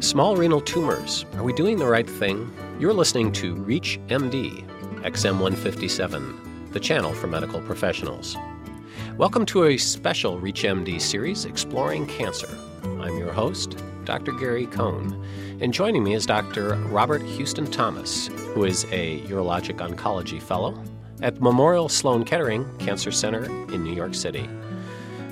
Small renal tumors. Are we doing the right thing? You're listening to Reach MD, XM157, the channel for medical professionals. Welcome to a special Reach MD series exploring cancer. I'm your host, Dr. Gary Cohn, and joining me is Dr. Robert Houston Thompson, who is a urologic oncology fellow at Memorial Sloan Kettering Cancer Center in New York City.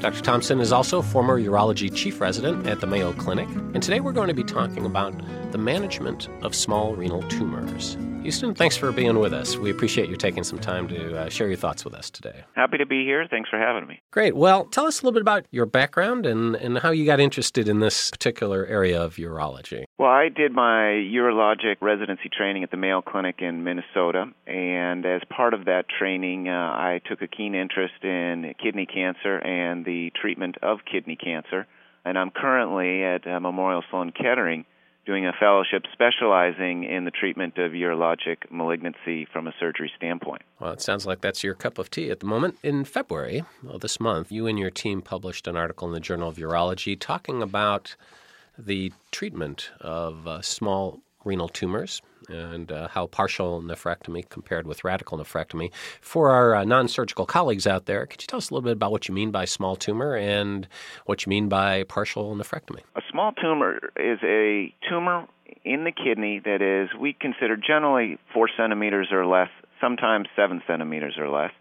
Dr. Thompson is also former urology chief resident at the Mayo Clinic, and today we're going to be talking about the management of small renal tumors. Houston, thanks for being with us. We appreciate you taking some time to uh, share your thoughts with us today. Happy to be here. Thanks for having me. Great. Well, tell us a little bit about your background and, and how you got interested in this particular area of urology. Well, I did my urologic residency training at the Mayo Clinic in Minnesota, and as part of that training, uh, I took a keen interest in kidney cancer and the treatment of kidney cancer. And I'm currently at uh, Memorial Sloan Kettering doing a fellowship specializing in the treatment of urologic malignancy from a surgery standpoint. Well, it sounds like that's your cup of tea at the moment. In February of this month, you and your team published an article in the Journal of Urology talking about the treatment of uh, small renal tumors and uh, how partial nephrectomy compared with radical nephrectomy. For our uh, non surgical colleagues out there, could you tell us a little bit about what you mean by small tumor and what you mean by partial nephrectomy? A small tumor is a tumor in the kidney that is, we consider generally four centimeters or less, sometimes seven centimeters or less.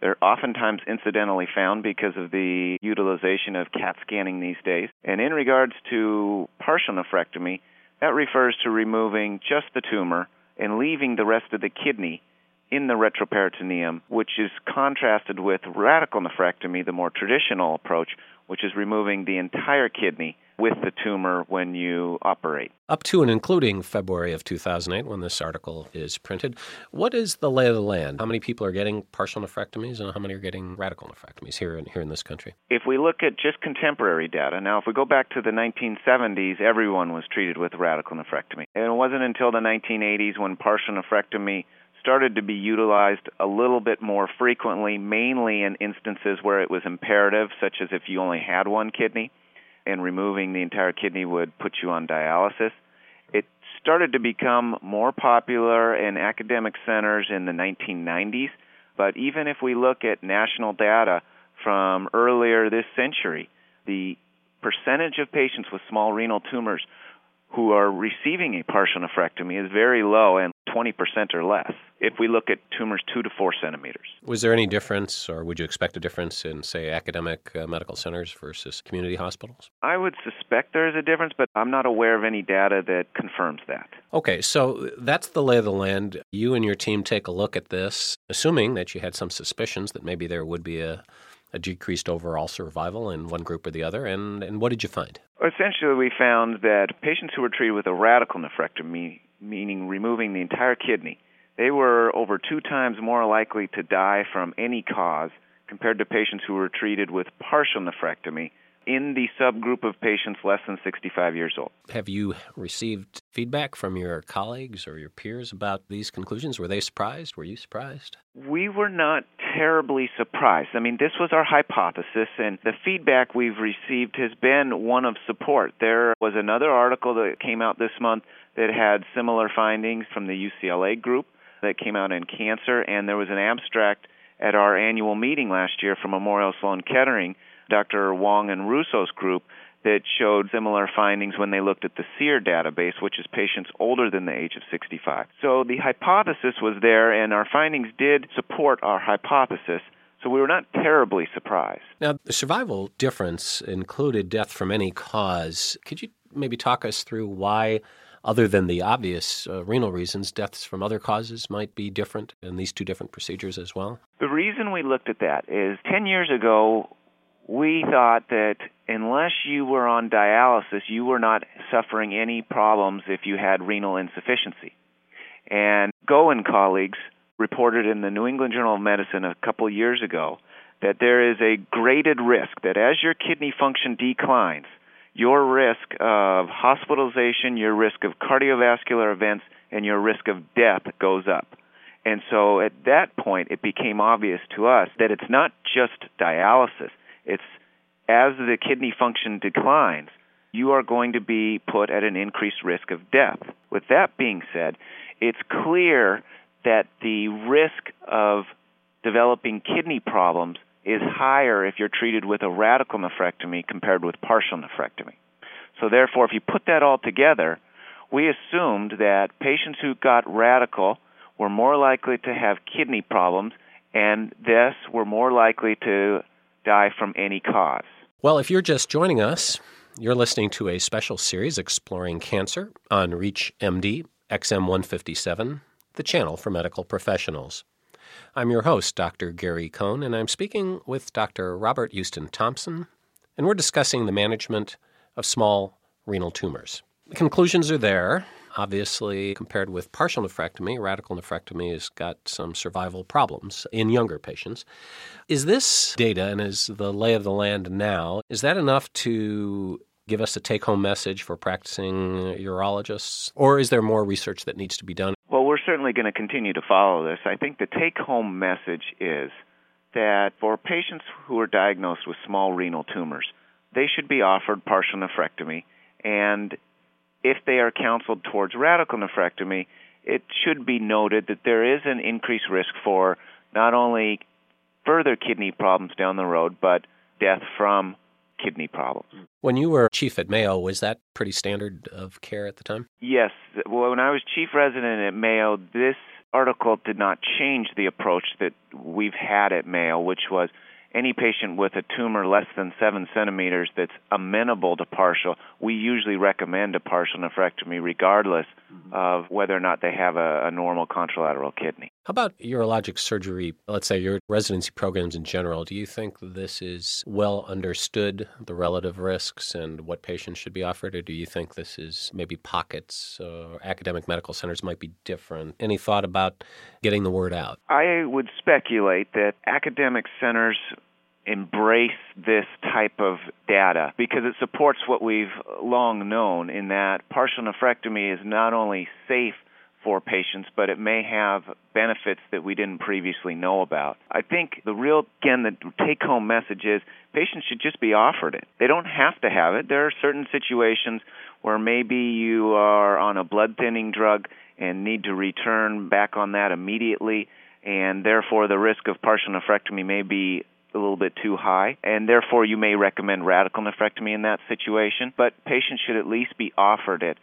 They're oftentimes incidentally found because of the utilization of CAT scanning these days. And in regards to partial nephrectomy, that refers to removing just the tumor and leaving the rest of the kidney in the retroperitoneum, which is contrasted with radical nephrectomy, the more traditional approach, which is removing the entire kidney with the tumor when you operate. Up to and including February of 2008, when this article is printed, what is the lay of the land? How many people are getting partial nephrectomies and how many are getting radical nephrectomies here in, here in this country? If we look at just contemporary data, now if we go back to the 1970s, everyone was treated with radical nephrectomy. And it wasn't until the 1980s when partial nephrectomy started to be utilized a little bit more frequently, mainly in instances where it was imperative, such as if you only had one kidney and removing the entire kidney would put you on dialysis. It started to become more popular in academic centers in the 1990s, but even if we look at national data from earlier this century, the percentage of patients with small renal tumors who are receiving a partial nephrectomy is very low and 20% or less if we look at tumors 2 to 4 centimeters. Was there any difference, or would you expect a difference in, say, academic uh, medical centers versus community hospitals? I would suspect there is a difference, but I'm not aware of any data that confirms that. Okay, so that's the lay of the land. You and your team take a look at this, assuming that you had some suspicions that maybe there would be a a decreased overall survival in one group or the other, and, and what did you find? Essentially, we found that patients who were treated with a radical nephrectomy, meaning removing the entire kidney, they were over two times more likely to die from any cause compared to patients who were treated with partial nephrectomy in the subgroup of patients less than 65 years old. Have you received feedback from your colleagues or your peers about these conclusions? Were they surprised? Were you surprised? We were not terribly surprised. I mean, this was our hypothesis, and the feedback we've received has been one of support. There was another article that came out this month that had similar findings from the UCLA group that came out in Cancer, and there was an abstract at our annual meeting last year from Memorial Sloan Kettering, Dr. Huang and Russo's group, that showed similar findings when they looked at the SEER database, which is patients older than the age of 65. So the hypothesis was there, and our findings did support our hypothesis. So we were not terribly surprised. Now, the survival difference included death from any cause. Could you maybe talk us through why other than the obvious uh, renal reasons, deaths from other causes might be different in these two different procedures as well? The reason we looked at that is 10 years ago, we thought that unless you were on dialysis, you were not suffering any problems if you had renal insufficiency. And Go and colleagues reported in the New England Journal of Medicine a couple years ago that there is a graded risk that as your kidney function declines, your risk of hospitalization, your risk of cardiovascular events, and your risk of death goes up. And so at that point, it became obvious to us that it's not just dialysis. It's as the kidney function declines, you are going to be put at an increased risk of death. With that being said, it's clear that the risk of developing kidney problems is higher if you're treated with a radical nephrectomy compared with partial nephrectomy. So, therefore, if you put that all together, we assumed that patients who got radical were more likely to have kidney problems and thus were more likely to die from any cause. Well, if you're just joining us, you're listening to a special series exploring cancer on ReachMD XM157, the channel for medical professionals. I'm your host, Dr. Gary Cohn, and I'm speaking with Dr. Robert Houston Thompson, and we're discussing the management of small renal tumors. The conclusions are there. Obviously, compared with partial nephrectomy, radical nephrectomy has got some survival problems in younger patients. Is this data and is the lay of the land now, is that enough to give us a take home message for practicing urologists? Or is there more research that needs to be done? Certainly going to continue to follow this. I think the take home message is that for patients who are diagnosed with small renal tumors, they should be offered partial nephrectomy. And if they are counseled towards radical nephrectomy, it should be noted that there is an increased risk for not only further kidney problems down the road, but death from kidney problems. When you were chief at Mayo, was that pretty standard of care at the time? Yes. Well, when I was chief resident at Mayo, this article did not change the approach that we've had at Mayo, which was any patient with a tumor less than seven centimeters that's amenable to partial, we usually recommend a partial nephrectomy regardless mm-hmm. of whether or not they have a, a, normal contralateral kidney. How about urologic surgery? Let's say your residency programs in general. Do you think this is well understood, the relative risks and what patients should be offered, or do you think this is maybe pockets or academic medical centers might be different? Any thought about getting the word out? I would speculate that academic centers embrace this type of data because it supports what we've long known in that partial nephrectomy is not only safe for patients, but it may have benefits that we didn't previously know about. I think the real, again, the take home message is patients should just be offered it. They don't have to have it. There are certain situations where maybe you are on a blood thinning drug and need to return back on that immediately, and therefore the risk of partial nephrectomy may be a little bit too high, and therefore you may recommend radical nephrectomy in that situation. But patients should at least be offered it.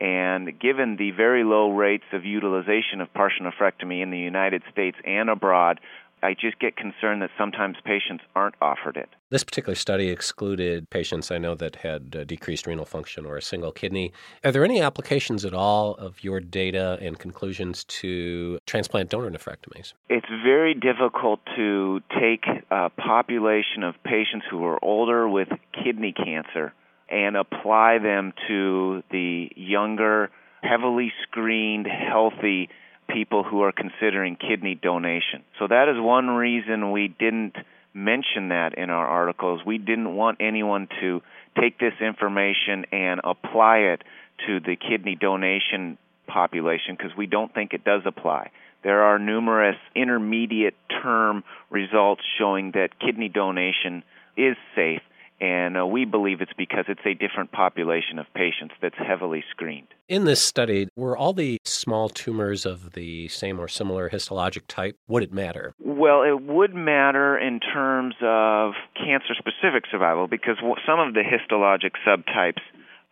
And given the very low rates of utilization of partial nephrectomy in the United States and abroad, I just get concerned that sometimes patients aren't offered it. This particular study excluded patients I know that had uh, decreased renal function or a single kidney. Are there any applications at all of your data and conclusions to transplant donor nephrectomies? It's very difficult to take a population of patients who are older with kidney cancer and apply them to the younger, heavily screened, healthy people who are considering kidney donation. So that is one reason we didn't mention that in our articles. We didn't want anyone to take this information and apply it to the kidney donation population because we don't think it does apply. There are numerous intermediate term results showing that kidney donation is safe and uh, we believe it's because it's a different population of patients that's heavily screened. In this study, were all the small tumors of the same or similar histologic type? Would it matter? Well, it would matter in terms of cancer specific survival because some of the histologic subtypes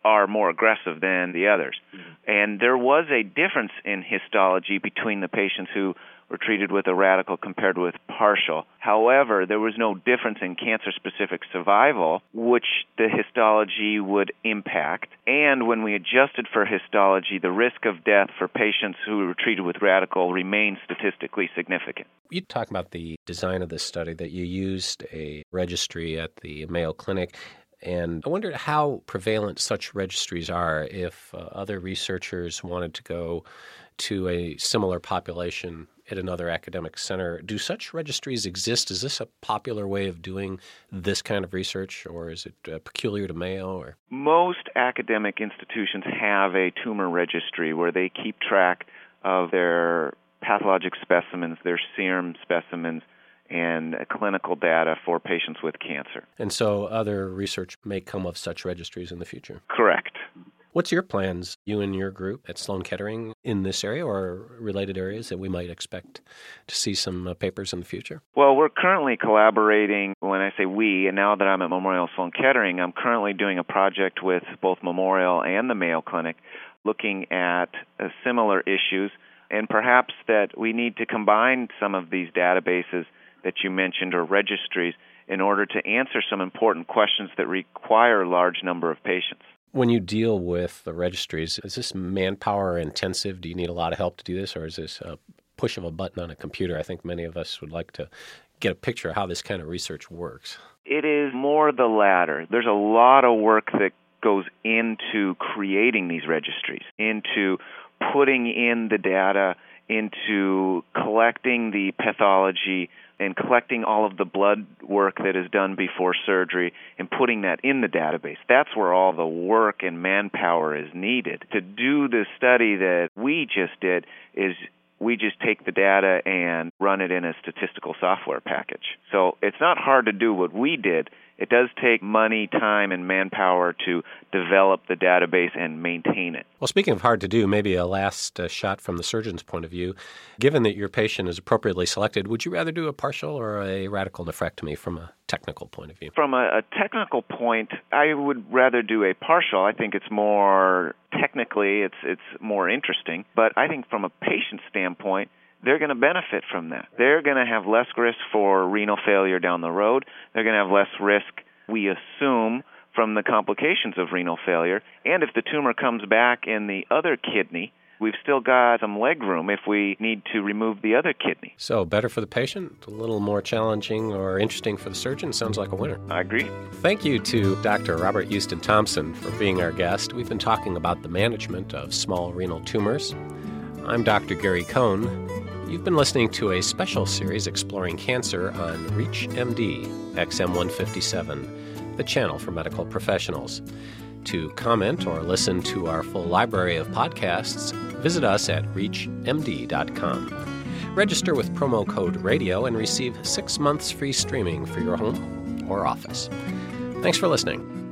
are more aggressive than the others. Mm-hmm. And there was a difference in histology between the patients who were treated with a radical compared with partial. However, there was no difference in cancer specific survival, which the histology would impact. And when we adjusted for histology, the risk of death for patients who were treated with radical remained statistically significant. You talk about the design of this study that you used a registry at the Mayo Clinic. And I wondered how prevalent such registries are if uh, other researchers wanted to go to a similar population at another academic center. Do such registries exist? Is this a popular way of doing this kind of research, or is it uh, peculiar to Mayo? Or most academic institutions have a tumor registry where they keep track of their pathologic specimens, their serum specimens, and clinical data for patients with cancer. And so other research may come of such registries in the future? Correct. What's your plans, you and your group at Sloan Kettering, in this area or related areas that we might expect to see some uh, papers in the future? Well, we're currently collaborating. When I say we, and now that I'm at Memorial Sloan Kettering, I'm currently doing a project with both Memorial and the Mayo Clinic looking at uh, similar issues, and perhaps that we need to combine some of these databases that you mentioned or registries in order to answer some important questions that require a large number of patients. When you deal with the registries, is this manpower intensive? Do you need a lot of help to do this, or is this a push of a button on a computer? I think many of us would like to get a picture of how this kind of research works. It is more the latter. There's a lot of work that goes into creating these registries, into putting in the data, into collecting the pathology and collecting all of the blood work that is done before surgery and putting that in the database. That's where all the work and manpower is needed. To do the study that we just did is we just take the data and run it in a statistical software package. So it's not hard to do what we did it does take money, time, and manpower to develop the database and maintain it. Well, speaking of hard to do, maybe a last uh, shot from the surgeon's point of view. Given that your patient is appropriately selected, would you rather do a partial or a radical nephrectomy from a technical point of view? From a, a technical point, I would rather do a partial. I think it's more technically it's it's more interesting, but I think from a patient standpoint, they're going to benefit from that. They're going to have less risk for renal failure down the road. They're going to have less risk, we assume, from the complications of renal failure. And if the tumor comes back in the other kidney, we've still got some leg room if we need to remove the other kidney. So, better for the patient, a little more challenging or interesting for the surgeon. Sounds like a winner. I agree. Thank you to Dr. Robert Houston Thompson for being our guest. We've been talking about the management of small renal tumors. I'm Dr. Gary Cohn. You've been listening to a special series exploring cancer on ReachMD XM157, the channel for medical professionals. To comment or listen to our full library of podcasts, visit us at reachmd.com. Register with promo code RADIO and receive six months free streaming for your home or office. Thanks for listening.